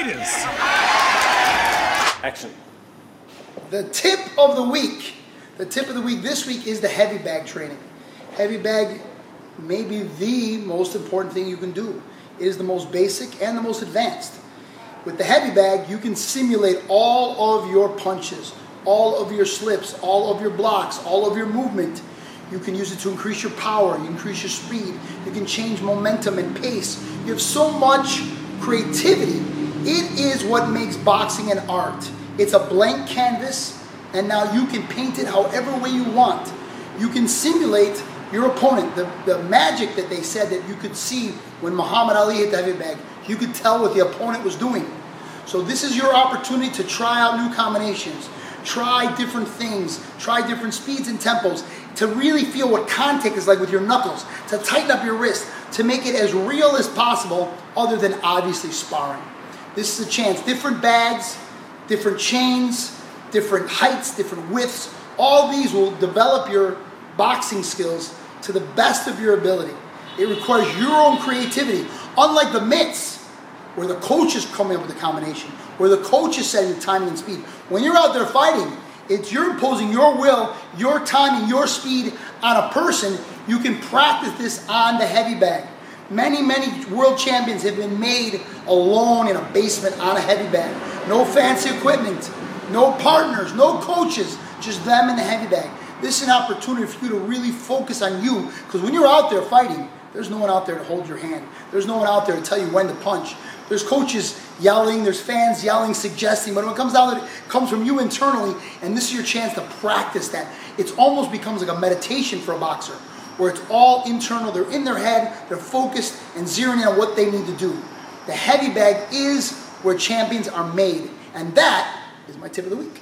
Raiders. Action. The tip of the week. The tip of the week this week is the heavy bag training. Heavy bag may be the most important thing you can do. It is the most basic and the most advanced. With the heavy bag, you can simulate all of your punches, all of your slips, all of your blocks, all of your movement. You can use it to increase your power, you increase your speed, you can change momentum and pace. You have so much creativity. It is what makes boxing an art. It's a blank canvas, and now you can paint it however way you want. You can simulate your opponent. The, the magic that they said that you could see when Muhammad Ali hit the heavy bag, you could tell what the opponent was doing. So this is your opportunity to try out new combinations, try different things, try different speeds and tempos, to really feel what contact is like with your knuckles, to tighten up your wrist, to make it as real as possible, other than obviously sparring. This is a chance. Different bags, different chains, different heights, different widths. All these will develop your boxing skills to the best of your ability. It requires your own creativity. Unlike the mitts, where the coach is coming up with the combination, where the coach is setting the timing and speed. When you're out there fighting, it's you're imposing your will, your timing, your speed on a person. You can practice this on the heavy bag. Many, many world champions have been made alone in a basement on a heavy bag. No fancy equipment, no partners, no coaches, just them in the heavy bag. This is an opportunity for you to really focus on you because when you're out there fighting, there's no one out there to hold your hand. There's no one out there to tell you when to punch. There's coaches yelling, there's fans yelling, suggesting, but when it comes down to it, it comes from you internally, and this is your chance to practice that. It almost becomes like a meditation for a boxer, where it's all internal, they're in their head, they're focused and zeroing in on what they need to do. The heavy bag is where champions are made, and that is my tip of the week.